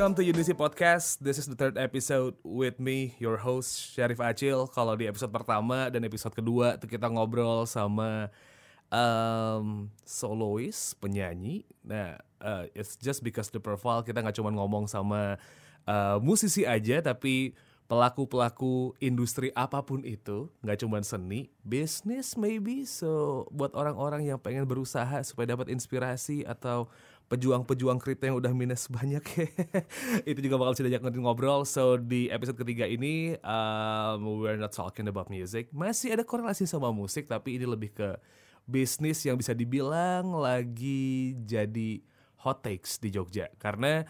Welcome to Unisi Podcast. This is the third episode with me, your host Syarif Acil. Kalau di episode pertama dan episode kedua tuh kita ngobrol sama um, solois, penyanyi. Nah, uh, it's just because the profile kita nggak cuma ngomong sama uh, musisi aja, tapi pelaku-pelaku industri apa pun itu, nggak cuma seni, bisnis maybe. So buat orang-orang yang pengen berusaha supaya dapat inspirasi atau pejuang-pejuang kripto yang udah minus banyak itu juga bakal bisa diajak ngobrol. So di episode ketiga ini um, we're not talking about music. Masih ada korelasi sama musik tapi ini lebih ke bisnis yang bisa dibilang lagi jadi hot takes di Jogja. Karena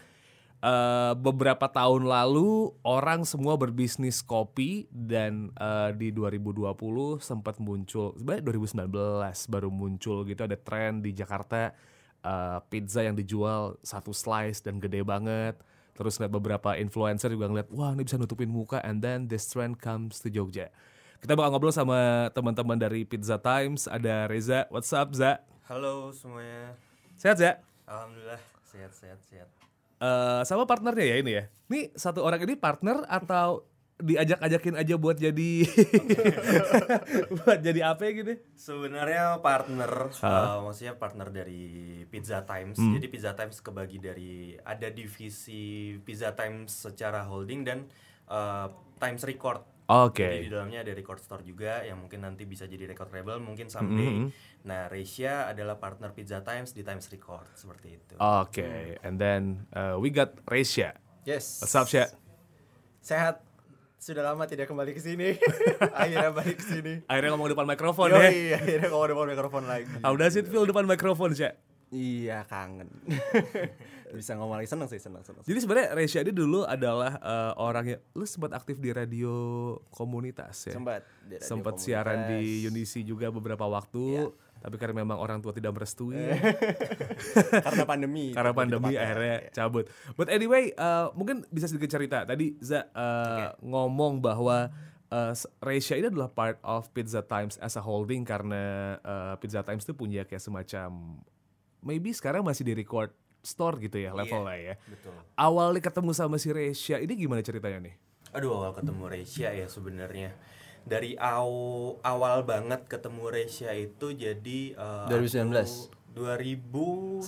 uh, beberapa tahun lalu orang semua berbisnis kopi dan uh, di 2020 sempat muncul sebenarnya 2019 baru muncul gitu ada tren di Jakarta uh, pizza yang dijual satu slice dan gede banget. Terus lihat beberapa influencer juga ngeliat, wah ini bisa nutupin muka, and then this trend comes to Jogja. Kita bakal ngobrol sama teman-teman dari Pizza Times. Ada Reza, what's up Za? Halo semuanya. Sehat Za? Alhamdulillah sehat sehat sehat. Uh, sama partnernya ya ini ya. Nih satu orang ini partner atau diajak-ajakin aja buat jadi buat jadi apa ya gitu? Sebenarnya partner, uh, maksudnya partner dari Pizza Times. Hmm. Jadi Pizza Times kebagi dari ada divisi Pizza Times secara holding dan uh, Times Record. Oke. Okay. Jadi di dalamnya ada record store juga yang mungkin nanti bisa jadi record label mungkin someday. Mm -hmm. Nah, Resia adalah partner Pizza Times di Times Record seperti itu. Oke, okay. and then uh, we got Resia. Yes. What's up? Sehat sudah lama tidak kembali ke sini. akhirnya balik ke sini. Akhirnya ngomong depan mikrofon ya. Iya, akhirnya ngomong depan mikrofon lagi. How does it feel depan mikrofon, sih? Iya, kangen. Bisa ngomong lagi seneng sih, seneng, seneng. Jadi sebenarnya Resya ini dulu adalah uh, orang yang lu sempat aktif di radio komunitas ya. Sempat. Sempat siaran di Unisi juga beberapa waktu. Ya tapi karena memang orang tua tidak merestui. Karena pandemi karena pandemi akhirnya ya. cabut. But anyway uh, mungkin bisa sedikit cerita. Tadi Za uh, okay. ngomong bahwa uh, Resya ini adalah part of Pizza Times as a holding karena uh, Pizza Times itu punya kayak semacam maybe sekarang masih di record store gitu ya levelnya yeah, ya. betul. awalnya ketemu sama si Resya ini gimana ceritanya nih? Aduh awal ketemu Resya ya sebenarnya dari aw, awal banget ketemu Resya itu jadi uh, 2019 2019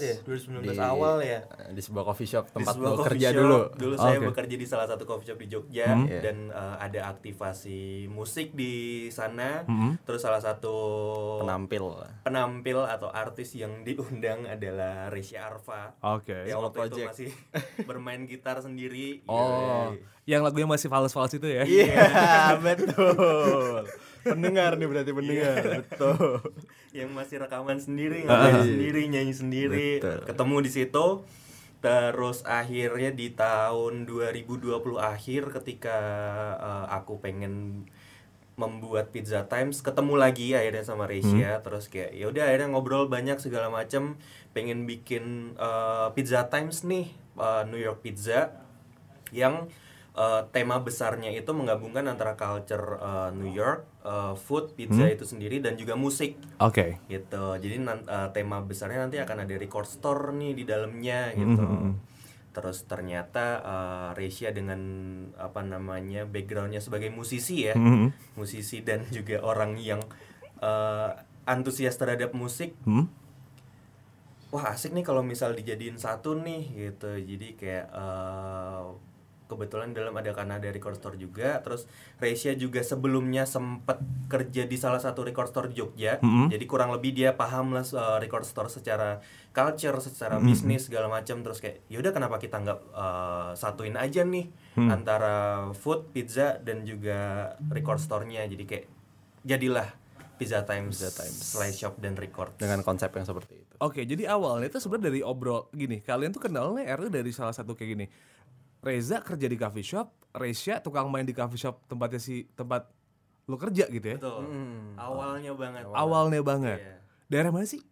ya 2019 di, awal ya di sebuah coffee shop tempat gue kerja shop. dulu dulu oh, saya okay. bekerja di salah satu coffee shop di Jogja hmm. dan uh, ada aktivasi musik di sana hmm. terus salah satu penampil penampil atau artis yang diundang adalah Resya Arfa oke okay. yang waktu project. itu masih bermain gitar sendiri oh yeah. yang lagunya masih fals-fals itu ya iya yeah, betul pendengar nih berarti pendengar yeah. betul yang masih rekaman sendiri ngapain uh, sendiri nyanyi sendiri betul. ketemu di situ terus akhirnya di tahun 2020 akhir ketika uh, aku pengen membuat Pizza Times ketemu lagi akhirnya sama Resia hmm. terus kayak ya udah akhirnya ngobrol banyak segala macam pengen bikin uh, Pizza Times nih uh, New York Pizza yang uh, tema besarnya itu menggabungkan antara culture uh, New York, uh, food, pizza hmm? itu sendiri dan juga musik. Oke. Okay. Gitu. Jadi uh, tema besarnya nanti akan ada record store nih di dalamnya gitu. Mm -hmm. Terus ternyata uh, Resia dengan apa namanya backgroundnya sebagai musisi ya, mm -hmm. musisi dan juga orang yang uh, antusias terhadap musik. Mm -hmm wah asik nih kalau misal dijadiin satu nih gitu jadi kayak uh, kebetulan dalam ada karena ada record store juga terus Resia juga sebelumnya sempat kerja di salah satu record store di Jogja mm -hmm. jadi kurang lebih dia paham lah uh, record store secara culture secara mm -hmm. bisnis segala macam terus kayak yaudah kenapa kita nggak uh, satuin aja nih mm -hmm. antara food pizza dan juga record store-nya jadi kayak jadilah Pizza Times, Pizza Times, Slice Shop dan Record dengan konsep yang seperti itu. Oke, jadi awalnya itu sebenarnya dari obrol gini, kalian tuh kenalnya Erlu dari salah satu kayak gini Reza kerja di coffee shop, Reza tukang main di coffee shop tempatnya si tempat lo kerja gitu ya. Betul. Hmm. Awalnya banget. Awalnya, Awalnya banget. Iya. Daerah mana sih?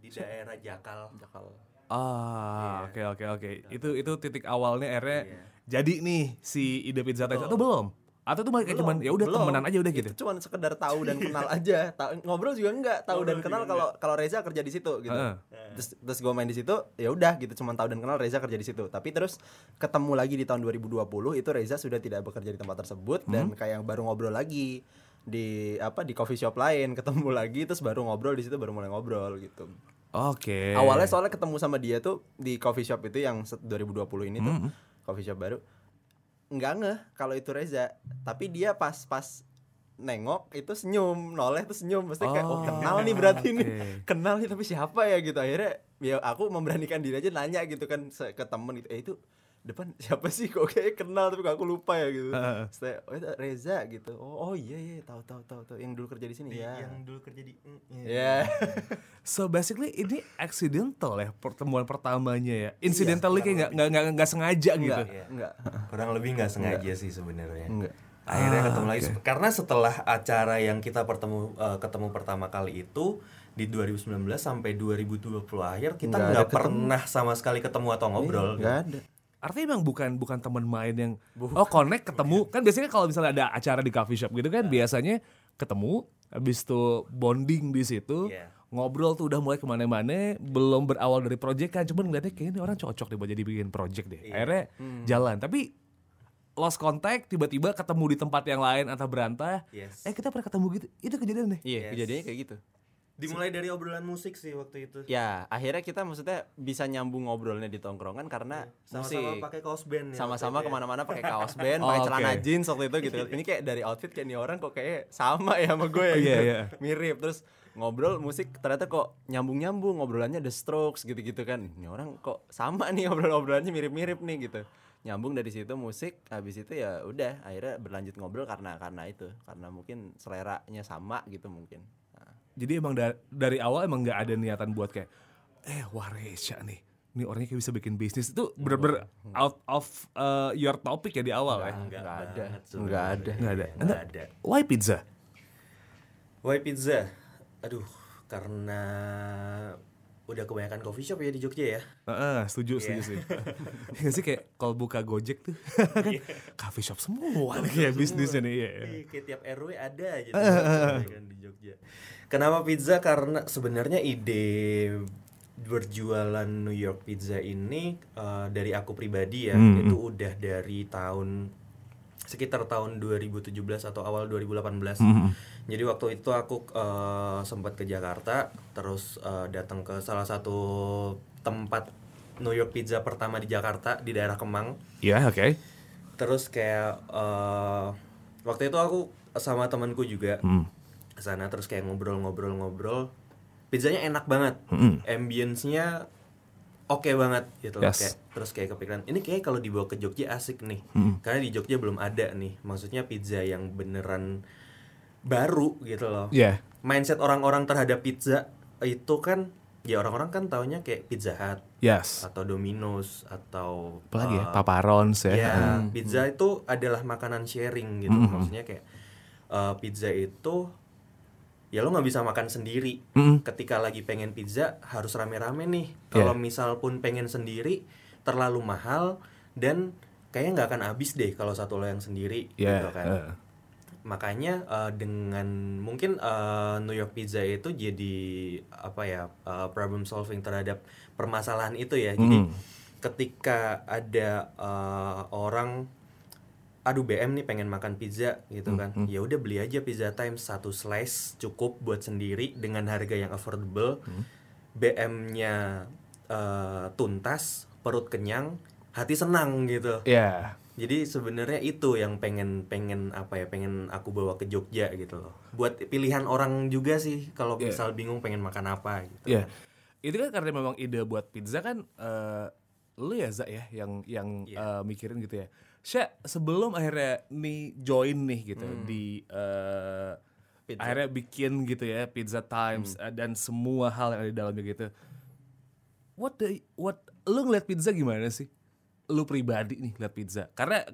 Di daerah Jakal. Jakal. Ah, iya. oke oke oke. Itu itu titik awalnya akhirnya iya. jadi nih si ide pizza atau belum? Atau tuh kayak cuman ya udah temenan aja udah gitu. Itu cuman sekedar tahu dan kenal aja. Ta- ngobrol juga enggak, tahu dan kenal kalau kalau Reza kerja di situ gitu. Heeh. Terus terus gue main di situ, ya udah gitu cuman tahu dan kenal Reza kerja di situ. Tapi terus ketemu lagi di tahun 2020 itu Reza sudah tidak bekerja di tempat tersebut dan kayak baru ngobrol lagi di apa di coffee shop lain ketemu lagi terus baru ngobrol di situ baru mulai ngobrol gitu. Oke. Awalnya soalnya ketemu sama dia tuh di coffee shop itu yang set- 2020 ini tuh coffee shop baru nggak ngeh kalau itu Reza. Tapi dia pas pas nengok itu senyum noleh tuh senyum. Mesti kayak oh Oh, kenal nih berarti nih oke. kenal nih tapi siapa ya? gitu. Akhirnya ya aku memberanikan diri aja nanya gitu kan ke temen gitu. Eh itu depan siapa sih? Kok kayak kenal tapi aku lupa ya gitu. Saya, oh itu Reza gitu. Oh, oh iya iya tahu tahu tahu tahu. Yang dulu kerja di sini ya yang dulu kerja di mm, iya. ya So basically ini accidental ya pertemuan pertamanya ya. Incidentally kayak nggak nggak nggak nggak sengaja gitu. enggak enggak kurang lebih nggak sengaja sih sebenarnya. Enggak akhirnya Ah, ketemu lagi. Karena setelah acara yang kita pertemu eh, ketemu pertama kali itu di 2019 sampai 2020 akhir kita Nggak nggak ketemu. pernah sama sekali ketemu atau ngobrol enggak ada Artinya emang bukan bukan teman main yang oh connect ketemu kan biasanya kalau misalnya ada acara di coffee shop gitu kan biasanya ketemu habis itu bonding di situ Iya. ngobrol tuh udah mulai ke mana-mana belum berawal dari project kan cuman ngeliatnya kayaknya ini orang cocok deh buat jadi bikin project deh akhirnya jalan tapi lost contact tiba-tiba ketemu di tempat yang lain atau berantah Yes. eh kita pernah ketemu gitu itu kejadian deh Iya, Yes. kejadiannya kayak gitu. Dimulai dari obrolan musik sih waktu itu Ya, akhirnya kita maksudnya bisa nyambung ngobrolnya di tongkrongan karena sama-sama musik. pakai kaos band ya Sama-sama waktu itu ya. ke mana-mana pakai kaos band, Oh, pakai celana jeans waktu itu gitu. Ini kayak dari outfit kayak nih orang kok kayak sama ya sama gue ya Iya, gitu. iya. Mirip terus ngobrol musik ternyata kok nyambung-nyambung ngobrolannya The Strokes gitu-gitu kan. Ini orang kok sama nih obrol-obrolannya mirip-mirip nih gitu. Nyambung dari situ musik, habis itu ya udah akhirnya berlanjut ngobrol karena karena itu, karena mungkin seleranya sama gitu mungkin. Nah, Jadi emang da- dari awal emang nggak ada niatan buat kayak eh wah Resya nih. Ini orangnya kayak bisa bikin bisnis itu bener-bener out of uh, your topic ya di awal ya. Enggak Nggak ada. banget sebenarnya. Nggak ada. Nggak ada. Nggak ada. Why pizza? Why pizza? Aduh, karena udah kebanyakan coffee shop ya di Jogja ya. Heeh, setuju, setuju sih. Iya sih kayak kalau buka Gojek tuh kan coffee shop semua kayak bisnisnya nih. Iya. Iya, kayak tiap RW ada aja tuh ya kan di Jogja. Kenapa pizza? Karena sebenarnya ide berjualan New York pizza ini eh, dari aku pribadi ya, Hmm. itu udah dari tahun sekitar tahun 2017 atau awal 2018. Hmm. Jadi waktu itu aku eh, sempat ke Jakarta, terus eh, datang ke salah satu tempat New York pizza pertama di Jakarta di daerah Kemang Iya, oke. terus kayak eh, waktu itu aku sama temanku juga Hmm. ke sana terus kayak ngobrol-ngobrol-ngobrol pizzanya enak banget Mm-mm. ambience-nya oke banget gitu loh. Yes. kayak terus kayak kepikiran ini kayak kalau dibawa ke Jogja asik nih Mm. karena di Jogja belum ada nih maksudnya pizza yang beneran baru gitu loh Iya. mindset orang-orang terhadap pizza itu kan ya orang-orang kan taunya kayak Pizza Hut Yes. atau Domino's atau Apalagi ya, eh, paparons ya. Ya, Hmm. pizza itu adalah makanan sharing gitu. Mhm. Maksudnya kayak eh, pizza itu ya lo nggak bisa makan sendiri. Mm-mm. Ketika lagi pengen pizza harus rame-rame nih. Iya. Kalau misal pun pengen sendiri terlalu mahal dan kayaknya nggak akan habis deh kalau satu lo yang sendiri Iya. gitu kan. eh. Makanya eh, dengan mungkin eh, New York Pizza itu jadi apa ya eh, problem solving terhadap permasalahan itu ya. Jadi Hmm. ketika ada eh, orang aduh BM nih pengen makan pizza gitu kan. Ya udah beli aja pizza time satu slice cukup buat sendiri dengan harga yang affordable. BM-nya eh, tuntas, perut kenyang, hati senang gitu. Iya. Jadi sebenarnya itu yang pengen pengen apa ya pengen aku bawa ke Jogja gitu loh. Buat pilihan orang juga sih kalau Iya. misal bingung pengen makan apa gitu. Iya. Itu kan karena memang ide buat pizza kan eh lu ya Za ya yang yang Iya. eh, mikirin gitu ya. Sya, sebelum akhirnya nih join nih gitu Hmm. di Pizza. akhirnya bikin gitu ya Pizza Times Hmm. eh, dan semua hal yang ada di dalamnya gitu. What the what lu ngeliat pizza gimana sih? Lu pribadi nih ngeliat pizza. Karena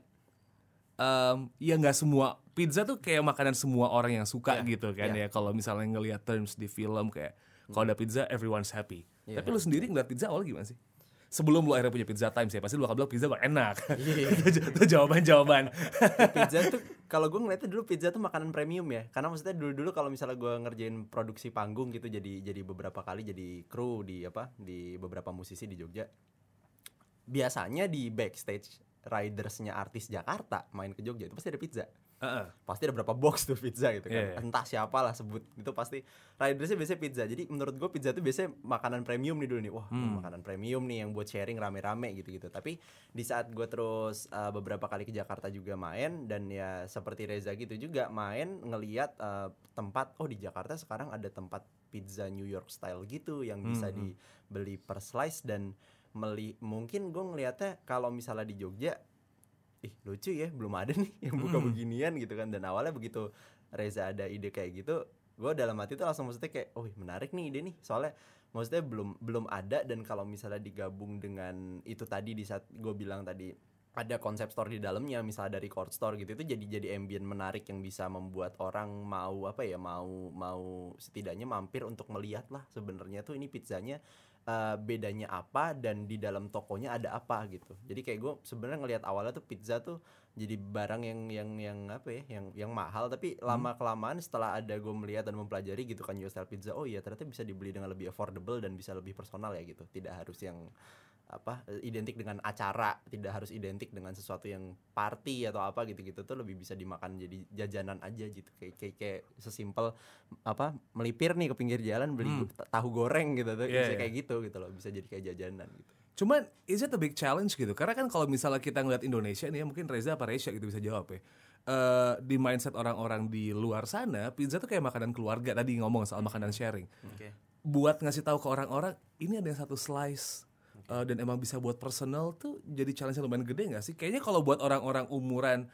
em, ya nggak semua pizza tuh kayak makanan semua orang yang suka gitu kan ya kalau misalnya ngelihat terms di film kayak kalau ada pizza everyone's happy Iya. tapi lu sendiri ngeliat pizza awal gimana sih sebelum lu akhirnya punya pizza time sih pasti lu akan bilang pizza gak enak. Iya. itu, itu jawaban-jawaban. Pizza tuh kalau gue ngeliatnya dulu pizza tuh makanan premium ya. Karena maksudnya dulu dulu kalau misalnya gue ngerjain produksi panggung gitu jadi jadi beberapa kali jadi kru di apa di beberapa musisi di Jogja biasanya di backstage ridersnya artis Jakarta main ke Jogja itu pasti ada pizza Heeh. pasti ada berapa box tuh pizza gitu kan Iya. entah siapa lah sebut itu pasti ridersnya biasanya pizza jadi menurut gue pizza tuh biasanya makanan premium nih dulu nih wah Hmm. makanan premium nih yang buat sharing rame-rame gitu gitu tapi di saat gue terus uh, beberapa kali ke Jakarta juga main dan ya seperti Reza gitu juga main ngeliat uh, tempat oh di Jakarta sekarang ada tempat pizza New York style gitu yang bisa Hmm. dibeli per slice dan meli mungkin gue ngelihatnya kalau misalnya di Jogja ih lucu ya belum ada nih yang buka Hmm. beginian gitu kan dan awalnya begitu Reza ada ide kayak gitu gue dalam hati tuh langsung maksudnya kayak oh menarik nih ide nih soalnya maksudnya belum belum ada dan kalau misalnya digabung dengan itu tadi di saat gue bilang tadi ada konsep store di dalamnya misalnya dari record store gitu itu jadi jadi ambient menarik yang bisa membuat orang mau apa ya mau mau setidaknya mampir untuk melihat lah sebenarnya tuh ini pizzanya eh, bedanya apa dan di dalam tokonya ada apa gitu. Jadi kayak gue sebenarnya ngelihat awalnya tuh pizza tuh jadi barang yang yang yang apa ya yang yang mahal. Tapi lama kelamaan setelah ada gue melihat dan mempelajari gitu kan US style pizza oh iya ternyata bisa dibeli dengan lebih affordable dan bisa lebih personal ya gitu. Tidak harus yang apa identik dengan acara tidak harus identik dengan sesuatu yang party atau apa gitu-gitu tuh lebih bisa dimakan jadi jajanan aja gitu kayak kayak, kayak sesimpel apa melipir nih ke pinggir jalan beli Hmm. tahu goreng gitu tuh Iya, bisa iya. kayak gitu gitu loh bisa jadi kayak jajanan gitu Cuman is it a big challenge gitu? Karena kan kalau misalnya kita ngeliat Indonesia nih ya mungkin Reza apa Resya gitu bisa jawab ya. Eh, di mindset orang-orang di luar sana, pizza tuh kayak makanan keluarga tadi ngomong soal makanan sharing. oke Buat ngasih tahu ke orang-orang ini ada yang satu slice eh, dan emang bisa buat personal tuh jadi challenge yang lumayan gede nggak sih? Kayaknya kalau buat orang-orang umuran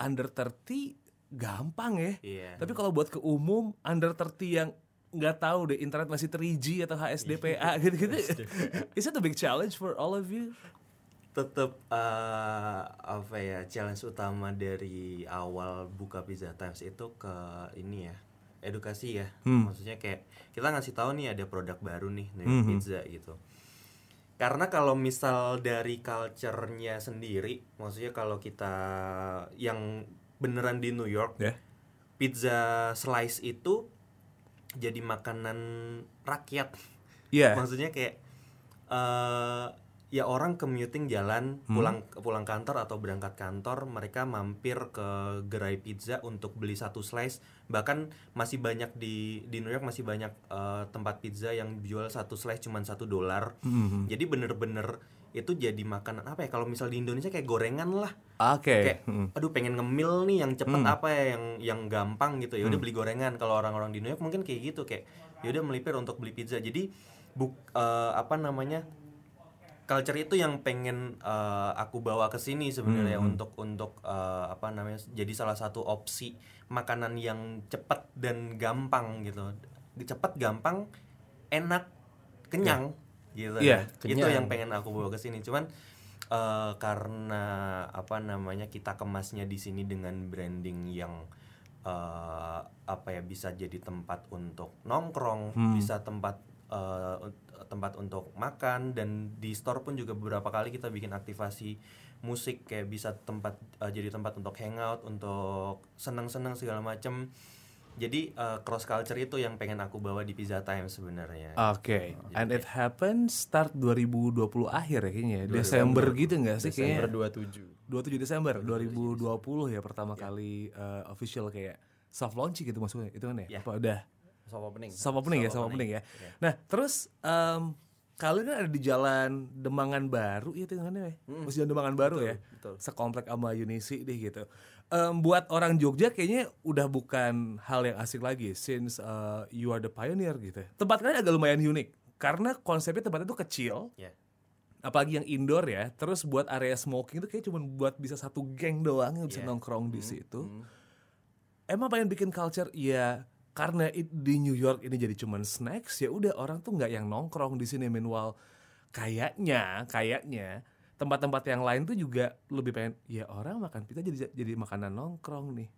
under 30 gampang ya. Iya. Tapi kalau buat ke umum under 30 yang nggak tahu deh internet masih 3G atau HSDPA gitu-gitu. Is it a big challenge for all of you? tetap eh, apa ya challenge utama dari awal buka Pizza Times itu ke ini ya edukasi ya maksudnya kayak kita ngasih tahu nih ada produk baru nih dari pizza gitu karena kalau misal dari culture-nya sendiri maksudnya kalau kita yang beneran di New York Ya. pizza slice itu jadi makanan rakyat Iya. maksudnya kayak eh ya orang commuting jalan pulang pulang kantor atau berangkat kantor mereka mampir ke gerai pizza untuk beli satu slice. Bahkan masih banyak di di New York masih banyak eh, tempat pizza yang jual satu slice cuman satu dolar. Mhm. jadi bener-bener itu jadi makanan apa ya kalau misal di Indonesia kayak gorengan lah. Oke. kayak Mm. aduh pengen ngemil nih yang cepet apa ya yang yang gampang gitu. Ya udah beli gorengan. Kalau orang-orang di New York mungkin kayak gitu kayak ya udah melipir untuk beli pizza. Jadi buk eh, apa namanya culture itu yang pengen eh, aku bawa ke sini sebenarnya untuk untuk eh, apa namanya jadi salah satu opsi makanan yang cepat dan gampang gitu. Cepat gampang enak kenyang gitu. Iya, kan. itu kenyang. yang pengen aku bawa ke sini. Cuman eh, karena apa namanya kita kemasnya di sini dengan branding yang eh, apa ya bisa jadi tempat untuk nongkrong bisa tempat un- tempat untuk makan dan di store pun juga beberapa kali kita bikin aktivasi musik kayak bisa tempat eh, jadi tempat untuk hangout untuk senang-senang segala macem jadi eh, cross culture itu yang pengen aku bawa di Pizza Time sebenarnya Oke, and it happened start 2020 akhir ya kayaknya, ya? Desember gitu nggak sih Desember kayaknya? 27 27 Desember 2020 ya pertama kali uh, official kayak soft launch gitu maksudnya itu kan ya? Ya. Apa udah? Soft opening Soft opening ya, soft opening ya. Nah terus um, kalian kan ada di jalan Demangan Baru itu kan ya? Masih jalan Demangan Baru ya? betul. Sekomplek sama Unisi deh gitu. Em, buat orang Jogja kayaknya udah bukan hal yang asik lagi since uh, you are the pioneer gitu. Tempat kalian agak lumayan unik karena konsepnya tempatnya tuh kecil, ya apalagi yang indoor ya. Terus buat area smoking itu kayak cuma buat bisa satu geng doang yang bisa Yeah. nongkrong di situ. Hmm. Emang pengen bikin culture ya karena it- di New York ini jadi cuman snacks ya udah orang tuh nggak yang nongkrong di sini meanwhile kayaknya kayaknya tempat-tempat yang lain tuh juga lebih pengen ya orang makan pizza jadi jadi makanan nongkrong nih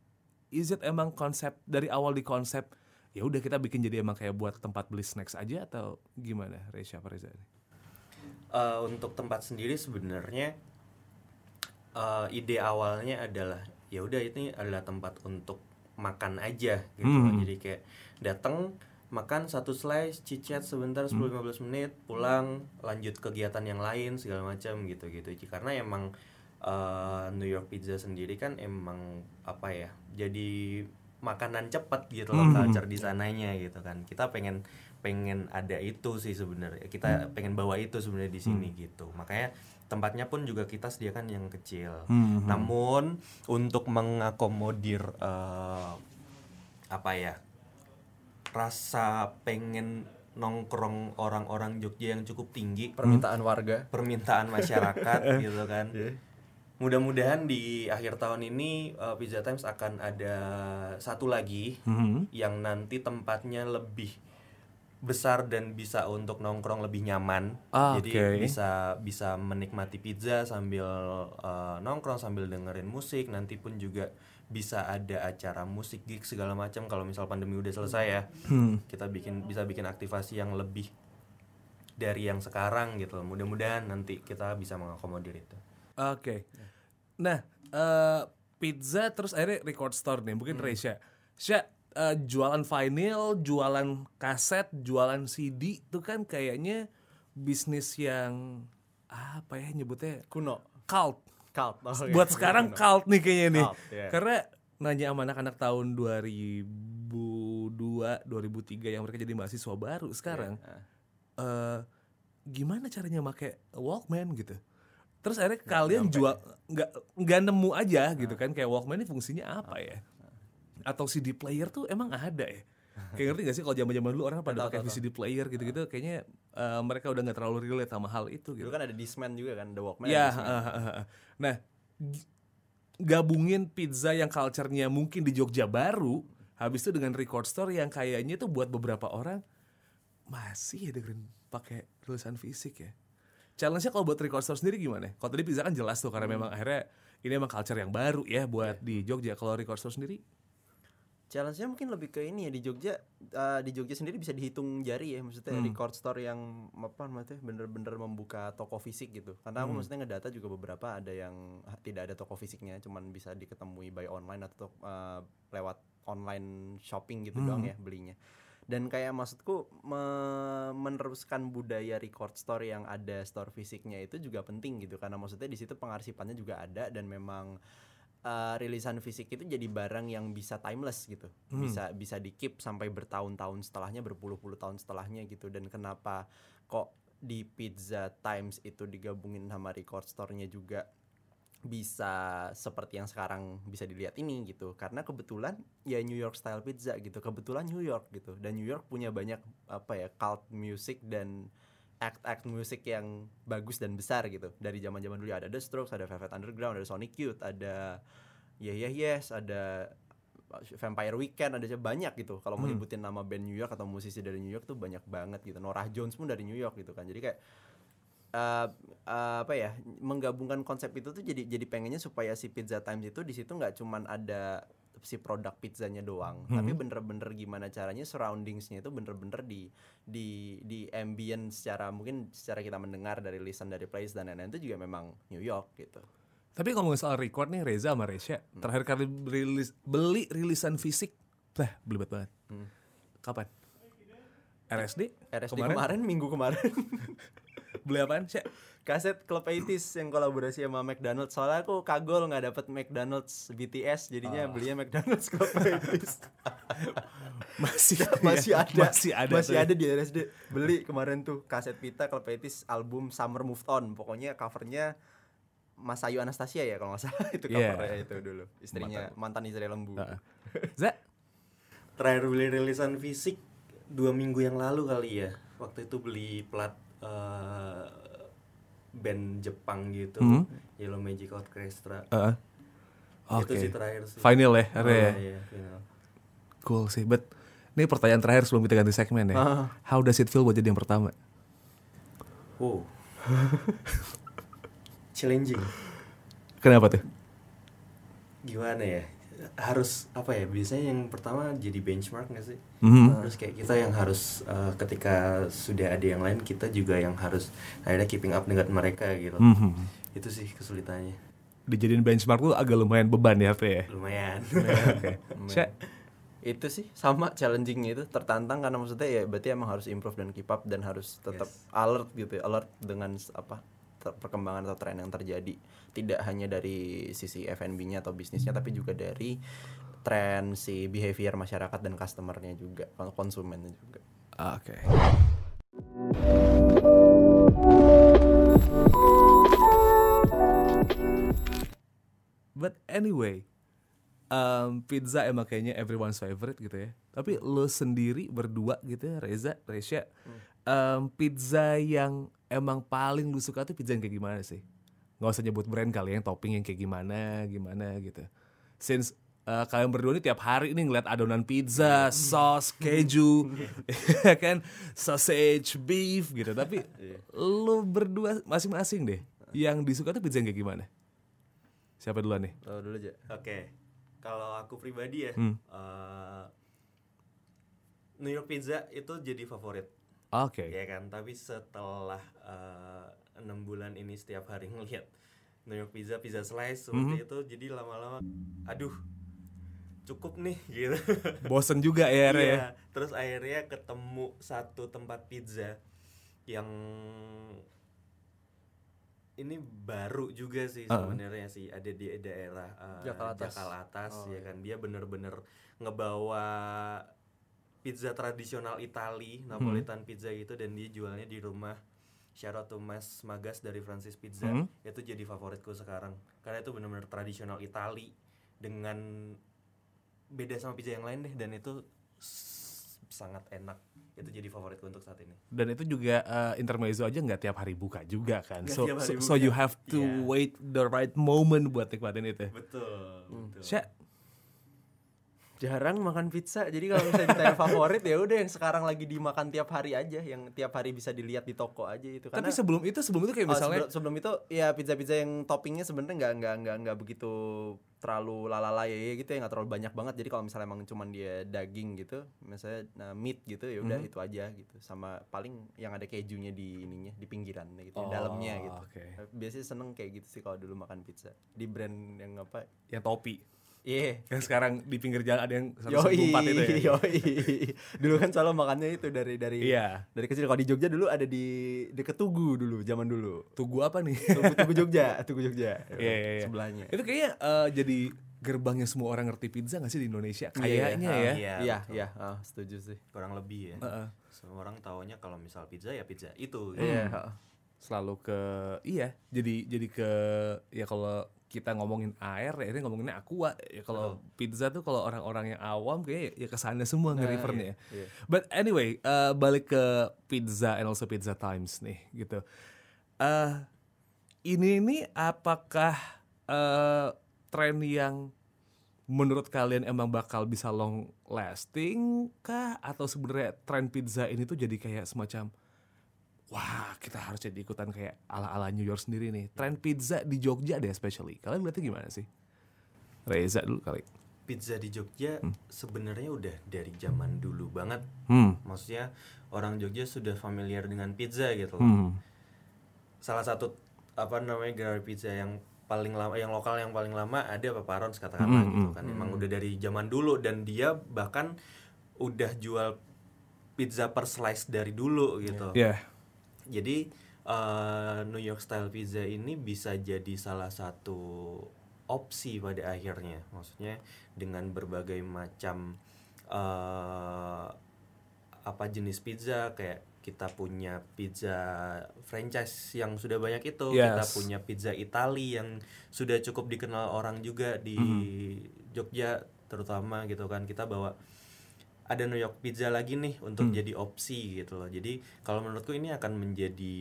is it emang konsep dari awal di konsep ya udah kita bikin jadi emang kayak buat tempat beli snacks aja atau gimana apa Reza? eh, untuk tempat sendiri sebenarnya eh, ide awalnya adalah ya udah ini adalah tempat untuk makan aja gitu. Hmm. jadi kayak datang makan satu slice cicet sebentar 10-15 menit pulang lanjut kegiatan yang lain segala macam gitu gitu karena emang eh, New York Pizza sendiri kan emang apa ya jadi makanan cepat gitu loh Hmm. culture di sananya gitu kan. Kita pengen pengen ada itu sih sebenarnya. Kita pengen bawa itu sebenarnya di sini gitu. Makanya tempatnya pun juga kita sediakan yang kecil. Hmm. namun untuk mengakomodir eh, apa ya rasa pengen nongkrong orang-orang Jogja yang cukup tinggi permintaan warga. permintaan masyarakat gitu kan mudah-mudahan di akhir tahun ini uh, Pizza Times akan ada satu lagi Mhm. yang nanti tempatnya lebih besar dan bisa untuk nongkrong lebih nyaman Ah, jadi oke. bisa bisa menikmati pizza sambil uh, nongkrong sambil dengerin musik nanti pun juga bisa ada acara musik gig segala macam kalau misal pandemi udah selesai ya Hmm. kita bikin bisa bikin aktivasi yang lebih dari yang sekarang gitu mudah-mudahan nanti kita bisa mengakomodir itu Oke. Nah, eh, pizza terus akhirnya record store nih, Hmm. mungkin Resya. Sya, eh, jualan vinyl, jualan kaset, jualan CD itu kan kayaknya bisnis yang apa ya nyebutnya kuno cult. cult Oh, oke. Buat sekarang cult nih kayaknya nih. Cult, iya. Karena nanya sama anak-anak tahun 2002, 2003 yang mereka jadi mahasiswa baru sekarang. Iya, eh gimana caranya make Walkman gitu. Terus akhirnya kalian jual nggak nggak nemu aja gitu Nah. kan kayak Walkman ini fungsinya apa ya? Atau CD player tuh emang ada ya? Kayak ngerti gak sih kalau zaman-zaman dulu orang pada pakai VCD player gitu-gitu kayaknya eh, mereka udah nggak terlalu relate sama hal itu gitu. dulu kan ada Discman juga kan The Walkman Ya, ah, ah, ah. nah gabungin pizza yang culture-nya mungkin di Jogja baru, habis itu dengan record store yang kayaknya tuh buat beberapa orang masih ya dengerin pakai tulisan fisik ya. Challenge-nya kalau buat record store sendiri gimana? Kalau tadi pizza kan jelas tuh karena memang akhirnya ini emang culture yang baru ya buat di Jogja. Kalau record store sendiri, Challenge-nya mungkin lebih ke ini ya di Jogja eh, di Jogja sendiri bisa dihitung jari ya maksudnya record store yang apa namanya bener-bener membuka toko fisik gitu. Karena aku maksudnya ngedata juga beberapa ada yang tidak ada toko fisiknya cuman bisa diketemui by online atau eh, lewat online shopping gitu doang ya belinya dan kayak maksudku me- meneruskan budaya record store yang ada store fisiknya itu juga penting gitu. Karena maksudnya di situ pengarsipannya juga ada dan memang uh, rilisan fisik itu jadi barang yang bisa timeless gitu. Bisa bisa di keep sampai bertahun-tahun setelahnya berpuluh-puluh tahun setelahnya gitu. Dan kenapa kok di Pizza Times itu digabungin sama record store-nya juga bisa seperti yang sekarang bisa dilihat ini gitu. Karena kebetulan ya New York style pizza gitu. Kebetulan New York gitu. Dan New York punya banyak apa ya cult music dan act-act musik yang bagus dan besar gitu. Dari zaman zaman dulu ada The Strokes ada Velvet Underground ada Sonic Youth ada Yeah Yeah Yes ada Vampire Weekend ada banyak gitu. Kalau mau nyebutin nama band New York atau musisi dari New York tuh banyak banget gitu. Norah Jones pun dari New York gitu kan. Jadi kayak eh, eh, apa ya menggabungkan konsep itu tuh jadi jadi pengennya supaya si Pizza Times itu di situ nggak cuman ada si produk pizzanya doang tapi bener-bener gimana caranya surroundingsnya itu bener-bener di di di ambient secara mungkin secara kita mendengar dari lisan dari place dan lain-lain itu juga memang New York gitu tapi ngomongin soal record nih Reza sama Resya, terakhir kali rilis, beli rilisan fisik, bah belibet banget. Kapan? RSD? RSD kemarin, minggu kemarin Beli apaan, Sya? kaset Club 80s yang kolaborasi sama McDonald's. Soalnya aku kagol nggak dapet McDonald's BTS jadinya belinya McDonald's Club 80s Masih masih ya, ada. Masih ada masih ya. ada di RSD beli kemarin tuh kaset pita Club 80s album Summer Moved On. Pokoknya covernya Mas Ayu Anastasia ya kalau nggak salah. Itu Iya. covernya itu dulu. Istrinya mantan istri lembu. Za, terakhir beli rilisan fisik dua minggu yang lalu kali ya. Waktu itu beli plat eh, band Jepang gitu Hmm. Yellow Magic Orchestra itu Oke. sih terakhir sih Final ya, Oh, ya. iya, final. Cool sih, but ini pertanyaan terakhir sebelum kita ganti segmen ya. Ah. How does it feel buat jadi yang pertama? wow challenging Kenapa tuh? gimana ya harus apa ya biasanya yang pertama jadi benchmark nggak sih Mhm. terus kayak kita yang harus eh, ketika sudah ada yang lain kita juga yang harus akhirnya keeping up dengan mereka gitu Mhm. itu sih kesulitannya Dijadiin benchmark tuh agak lumayan beban ya, Pe ya. lumayan Oke. Sya, itu sih sama challengingnya itu tertantang karena maksudnya ya berarti emang harus improve dan keep up dan harus tetap Yes. alert gitu ya, alert dengan apa perkembangan atau tren yang terjadi tidak hanya dari sisi F&B-nya atau bisnisnya tapi juga dari tren si behavior masyarakat dan customernya juga kon- konsumennya juga Oke. But anyway, um, pizza emang kayaknya everyone's favorite gitu ya. Tapi lo sendiri berdua gitu ya, Reza, Resya, um, pizza yang emang paling lu suka tuh pizza yang kayak gimana sih? Nggak usah nyebut brand kali ya, yang topping yang kayak gimana, gimana gitu. Since uh, kalian berdua ini tiap hari nih ngeliat adonan pizza, sauce, keju, ya kan, sausage, beef gitu. Tapi lu berdua masing-masing deh, yang disuka tuh pizza yang kayak gimana? Siapa duluan nih? Tahu dulu aja oke kalau aku pribadi ya Hmm. eh, New York Pizza itu jadi favorit Oke. ya kan tapi setelah eh, enam bulan ini setiap hari ngeliat New York Pizza pizza slice seperti itu jadi lama-lama aduh cukup nih gitu Bosen juga ya, Re. ya? Iya, terus akhirnya ketemu satu tempat pizza yang ini baru juga sih sebenarnya sih ada di daerah uh, Jakarta Atas. Jakarta Atas Oh, ya kan dia bener-bener ngebawa pizza tradisional Itali Hmm. Napolitan pizza gitu dan dia jualnya di rumah shout out to Mas Magas dari Francis Pizza Hmm. itu jadi favoritku sekarang karena itu bener-bener tradisional Itali dengan beda sama pizza yang lain deh dan itu sangat enak itu jadi favoritku untuk saat ini Dan itu juga uh, intermezzo aja nggak tiap hari buka juga kan. So, so, so you have to Iya. wait the right moment buat nikmatin itu. betul betul Sya, jarang makan pizza. Jadi kalau misalnya ditanya favorit ya udah yang sekarang lagi dimakan tiap hari aja. Yang tiap hari bisa dilihat di toko aja itu. Tapi karena sebelum itu sebelum itu kayak Oh, misalnya sebelum, sebelum itu ya pizza-pizza yang toppingnya sebenarnya nggak nggak nggak nggak begitu terlalu lalala ya ya gitu ya nggak terlalu banyak banget. Jadi kalau misalnya emang cuman dia daging gitu misalnya nah, meat gitu ya udah Mhm. itu aja gitu. Sama paling yang ada kejunya di ininya di pinggiran gitu Oh, di dalamnya gitu. oke. biasanya seneng kayak gitu sih kalau dulu makan pizza. Di brand yang apa? Yang topi. Iya Yang sekarang di pinggir jalan ada yang Yoi, 104 itu ya. yoi. Dulu kan selalu makannya itu dari dari Iya. dari kecil. Kalau di Jogja dulu ada di deket Tugu dulu, zaman dulu. Tugu apa nih? Tugu, Tugu Jogja, Tugu Jogja. Iya, iya, iya. Sebelahnya. itu kayaknya uh, jadi gerbangnya semua orang ngerti pizza gak sih di Indonesia? Kayaknya ya. iya Iya, iya, ah, setuju sih. kurang lebih ya Heeh. semua orang taunya kalau misal pizza ya pizza itu Iya, Hmm. heeh. Selalu ke iya, jadi jadi ke ya kalau kita ngomongin air ya ini ngomonginnya aqua. Ya kalau pizza tuh kalau orang-orang yang awam kayak ya ke sana semua nge-refernya. iya. But anyway, uh, balik ke pizza and also pizza times nih gitu. Uh, ini nih apakah uh, tren yang menurut kalian emang bakal bisa long lasting kah atau sebenarnya tren pizza ini tuh jadi kayak semacam wah kita harus jadi ikutan kayak ala-ala New York sendiri nih. Tren pizza di Jogja deh especially. Kalian lihatnya gimana sih? Reza dulu kali. pizza di Jogja sebenarnya udah dari zaman dulu banget Hmm. maksudnya orang Jogja sudah familiar dengan pizza gitu loh. Hmm. salah satu apa namanya gerai pizza yang paling lama yang lokal yang paling lama ada Paparons katakanlah Hmm, gitu hmm, kan emang udah dari zaman dulu dan dia bahkan udah jual pizza per slice dari dulu gitu Ya. Jadi eh, New York style pizza ini bisa jadi salah satu opsi pada akhirnya. Maksudnya dengan berbagai macam eh, apa jenis pizza kayak kita punya pizza franchise yang sudah banyak itu kita Yes. punya pizza Itali yang sudah cukup dikenal orang juga di Jogja terutama gitu kan. Kita bawa ada New York Pizza lagi nih untuk jadi opsi gitu loh. Jadi kalau menurutku ini akan menjadi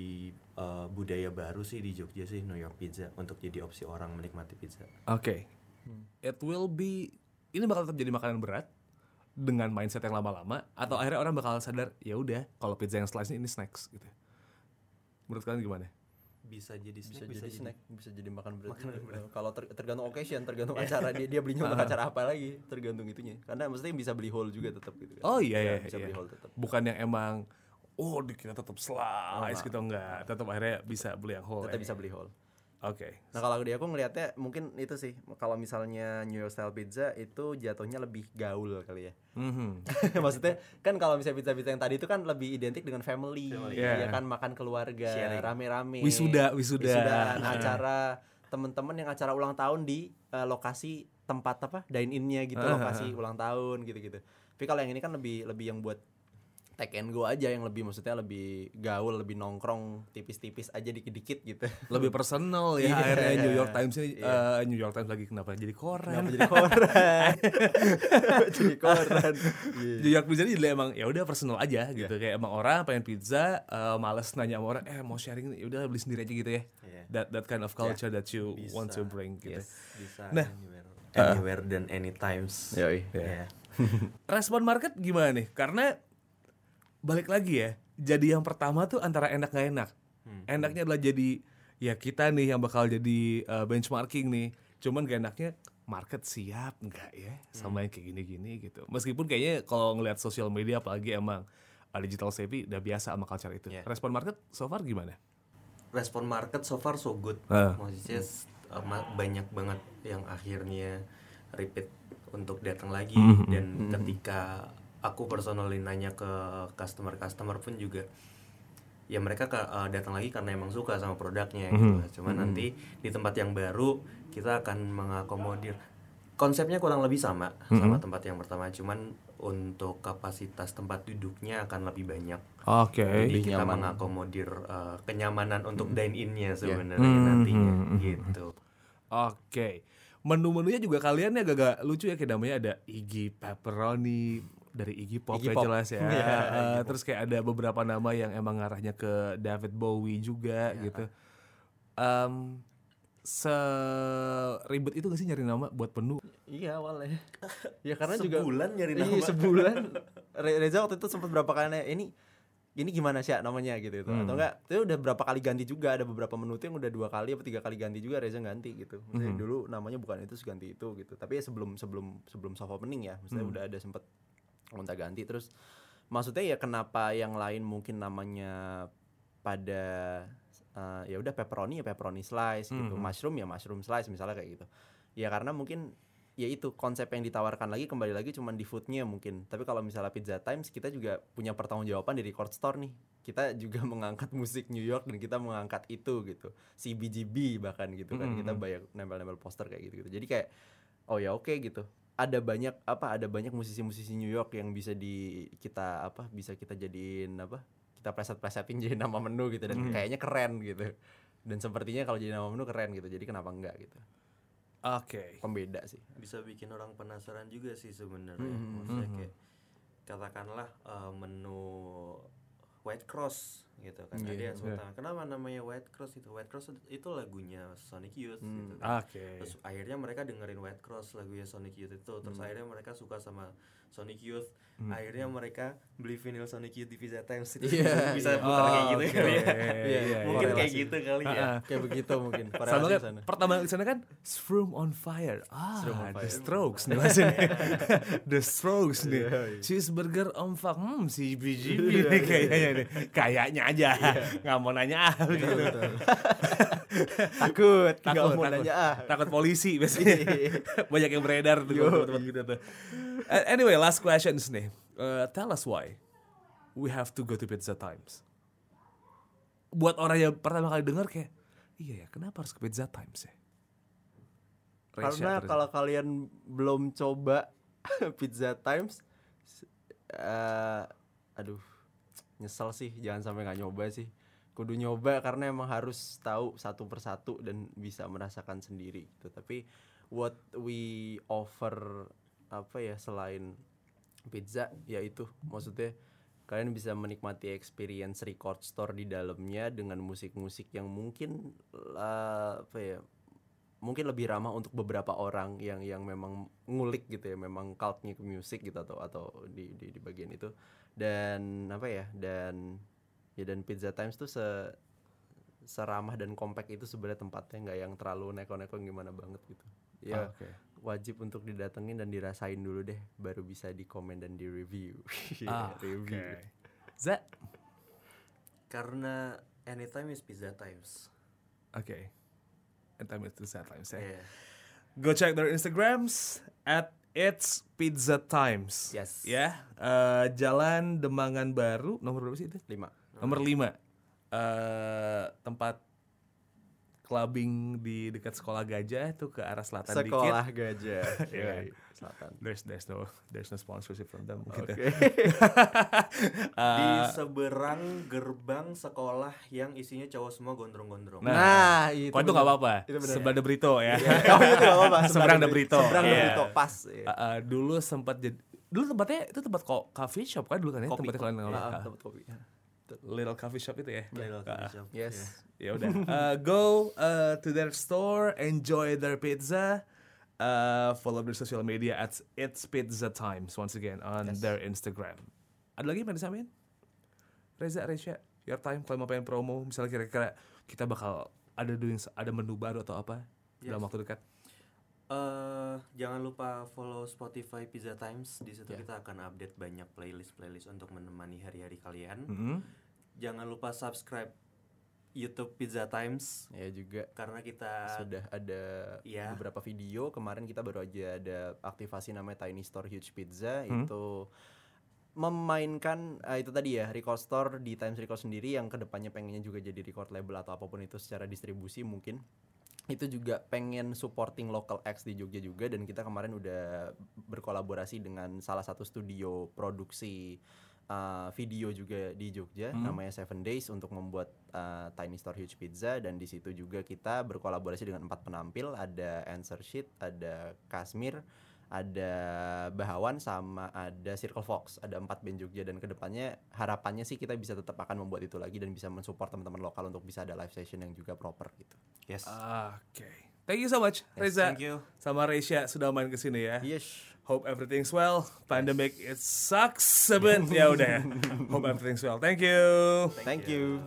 uh, budaya baru sih di Jogja sih New York Pizza untuk jadi opsi orang menikmati pizza. Oke. It will be ini bakal tetap jadi makanan berat dengan mindset yang lama-lama atau akhirnya orang bakal sadar ya udah kalau pizza yang slice ini snacks gitu. Menurut kalian gimana? Bisa jadi snack bisa, jadi snack bisa jadi makan berat Makanan berat. kalau ter- tergantung occasion tergantung acara dia dia belinya untuk acara apa lagi tergantung itunya karena maksudnya bisa beli whole juga tetap gitu kan Oh iya iya. bisa iya. beli whole tetap Bukan yang emang oh kita tetap slice gitu enggak. Tetap akhirnya bisa beli yang whole. tetap ya. bisa beli whole Oke. Nah kalau di aku ngelihatnya mungkin itu sih kalau misalnya New York style pizza itu jatuhnya lebih gaul kali ya. Mhm. Maksudnya kan kalau misalnya pizza-pizza yang tadi itu kan lebih identik dengan family, Family. ya Yeah. kan makan keluarga, Sharing. rame-rame. Wisuda, wisuda. Wisudaan, acara teman-teman yang acara ulang tahun di eh, lokasi tempat apa dine in-nya gitu, Ah, lokasi ulang tahun gitu-gitu. Tapi kalau yang ini kan lebih lebih yang buat take and go aja yang lebih maksudnya lebih gaul, lebih nongkrong tipis-tipis aja dikit-dikit gitu. Lebih personal ya Iya. akhirnya New York Times ini Iya. eh, New York Times lagi kenapa jadi Kenapa koran. jadi koran? jadi koran. Iya. New York Pizza ini jadi emang ya udah personal aja gitu kayak emang orang pengen pizza eh, males nanya sama orang eh mau sharing ya udah beli sendiri aja gitu ya. Iya. That that kind of culture that you Bisa. want to bring gitu. Yes. bisa Nah. anywhere, anywhere dan anytimes Yoi. ya Respon market gimana nih? Karena balik lagi ya, jadi yang pertama tuh antara enak gak enak. Hmm. Enaknya adalah jadi ya kita nih yang bakal jadi uh, benchmarking nih. Cuman gak enaknya market siap nggak ya sama yang kayak gini-gini gitu. Meskipun kayaknya kalau ngelihat sosial media apalagi emang uh, digital savvy udah biasa sama culture itu. Yeah. Respon market so far gimana? respon market so far so good Ah. maksudnya uh, banyak banget yang akhirnya repeat untuk datang lagi Mhm. dan ketika aku personally nanya ke customer customer pun juga ya mereka ka- uh, datang lagi karena emang suka sama produknya gitu cuman nanti di tempat yang baru kita akan mengakomodir. Konsepnya kurang lebih sama sama tempat yang pertama. Cuman untuk kapasitas tempat duduknya akan lebih banyak. Oke. jadi Lebih kita nyaman. mengakomodir uh, kenyamanan untuk dine in-nya sebenarnya Hmm, nantinya hmm, gitu. Oke. Menu-menunya juga kalian ya agak lucu ya kayak namanya ada Iggy Pepperoni dari Iggy Pop Iggy ya Pop. jelas ya. Iya, Eh, terus kayak ada beberapa nama yang emang ngarahnya ke David Bowie juga Iya. gitu. Em seribet itu gak sih nyari nama buat menu? Iya awalnya. ya karena juga Sebulan nyari Iya, nama. sebulan. Re- Reza waktu itu sempat berapa kali nanya, ini ini gimana sih namanya gitu itu atau enggak itu udah berapa kali ganti juga ada beberapa menu tuh yang udah dua kali apa tiga kali ganti juga Reza ganti gitu maksudnya dulu namanya bukan itu terus ganti itu gitu tapi ya sebelum sebelum sebelum soft opening ya maksudnya udah ada sempet minta ganti terus maksudnya ya kenapa yang lain mungkin namanya pada eh, ya udah pepperoni ya pepperoni slice gitu. Mushroom ya mushroom slice misalnya kayak gitu. Ya karena mungkin ya itu konsep yang ditawarkan lagi kembali lagi cuman di foodnya mungkin. Tapi kalau misalnya Pizza Times kita juga punya pertanggungjawaban di record store nih. Kita juga mengangkat musik New York dan kita mengangkat itu gitu. CBGB bahkan gitu kan. Kita banyak nempel-nempel poster kayak gitu gitu jadi kayak oh ya oke gitu ada banyak apa ada banyak musisi-musisi New York yang bisa di kita apa bisa kita jadiin apa kita preset-presetin jadi nama menu gitu dan kayaknya keren gitu. Dan sepertinya kalau jadi nama menu keren gitu jadi kenapa enggak gitu. Oke. pembeda sih. Bisa bikin orang penasaran juga sih sebenarnya. Hmm, Maksudnya kayak katakanlah uh, menu White Cross gitu kan. Ada yang iya. sempat tanya, kenapa namanya White Cross itu? White Cross itu lagunya Sonic Youth Hmm. gitu kan. Oke. Terus akhirnya mereka dengerin White Cross lagunya Sonic Youth itu. Terus Hmm. akhirnya mereka suka sama Sonic Youth. Akhirnya mereka beli vinyl Sonic Youth di Visa Times itu Iya, bisa iya. putar kayak gitu kali ya. Iya, iya, Mungkin iya. kayak gitu kali ya. Kayak begitu mungkin Sama kan, di sana. pertama di sana kan Shroom on Fire. Ah, Shroom on The Fire. Strokes nih maksudnya. The Strokes nih. Iya, iya. Cheeseburger on fuck. Hmm, si BGB nih kayaknya nih. Kayaknya aja. Nggak mau nanya ah gitu. takut Takut, mau takut. nanya ah Takut polisi biasanya. Banyak yang beredar tuh Yo. tempat-tempat gitu tuh. Anyway, last questions nih. Uh, tell us why we have to go to Pizza Times. Buat orang yang pertama kali dengar kayak, iya ya, kenapa harus ke Pizza Times ya? Karena kalau kalian belum coba Pizza Times eh, aduh nyesel sih jangan sampai nggak nyoba sih. Kudu nyoba karena emang harus tahu satu persatu dan bisa merasakan sendiri gitu. Tapi what we offer apa ya selain pizza yaitu maksudnya kalian bisa menikmati experience record store di dalamnya dengan musik-musik yang mungkin lah, apa ya mungkin lebih ramah untuk beberapa orang yang yang memang ngulik gitu ya memang cultnya ke musik gitu atau atau di, di di bagian itu dan apa ya dan ya dan Pizza Times tuh se seramah dan kompak itu sebenarnya tempatnya nggak yang terlalu neko-neko gimana banget gitu ya Oke. wajib untuk didatengin dan dirasain dulu deh baru bisa di komen dan di review Ah, review Oke. Za. Karena anytime is pizza times. Oke. And time itu sad times ya. Iya. Go check their Instagrams at It's Pizza Times. Yes. Ya, eh, Jalan Demangan Baru nomor berapa sih itu? lima Nomor 5. Eh tempat clubbing di dekat sekolah gajah tuh ke arah selatan dikit. sekolah gajah Iya. Selatan There's there's no there's no sponsorship from them gitu. Oke. Di Eh, seberang gerbang sekolah yang isinya cowok semua gondrong-gondrong. Nah, nah itu Kok itu nggak apa-apa. Itu bener. Sebelah De Brito ya. oh itu nggak apa-apa Seberang De Brito. seberang De Iya. Brito pas iya. Eh, eh, dulu sempat jadi dulu tempatnya itu tempat kok coffee shop kan dulu kan ya Kopi, tempatnya kalian kopi. ngomong. Ah, Ah, tempat kopi ya. little coffee shop itu ya. Little Ah, coffee shop. yes ya udah Uh, go uh, to their store enjoy their pizza uh, follow their social media at it's pizza times once again on Yes. their instagram ada lagi yang pengen disampaikan Reza Resya your time kalau mau pengen promo misalnya kira-kira kita bakal ada doing ada menu baru atau apa dalam Yes. waktu dekat Eh, jangan lupa follow Spotify Pizza Times. Di situ Ya. kita akan update banyak playlist-playlist untuk menemani hari-hari kalian. Mhm. Jangan lupa subscribe YouTube Pizza Times. Ya juga. Karena kita sudah ada Iya. beberapa video. Kemarin kita baru aja ada aktivasi namanya Tiny Store Huge Pizza. Hmm. itu memainkan eh, itu tadi ya record store di Times Record sendiri yang ke depannya pengennya juga jadi record label atau apa pun itu secara distribusi mungkin. Itu juga pengen supporting local acts di Jogja juga dan kita kemarin udah berkolaborasi dengan salah satu studio produksi uh, video juga di Jogja Hmm. namanya Seven Days untuk membuat uh, Tiny Store Huge Pizza dan di situ juga kita berkolaborasi dengan empat penampil ada Answer Sheet, ada Kasmir, ada Bahawan sama ada Circle Fox ada empat band Jogja dan ke depannya harapannya sih kita bisa tetap akan membuat itu lagi dan bisa mensupport teman-teman lokal untuk bisa ada live session yang juga proper gitu. yes. oke thank you so much Reza Thank you. sama Resya sudah main ke sini ya Yes. Hope everything's well. Pandemic it sucks, but ya udah ya. Hope everything's well. Thank you. Thank you.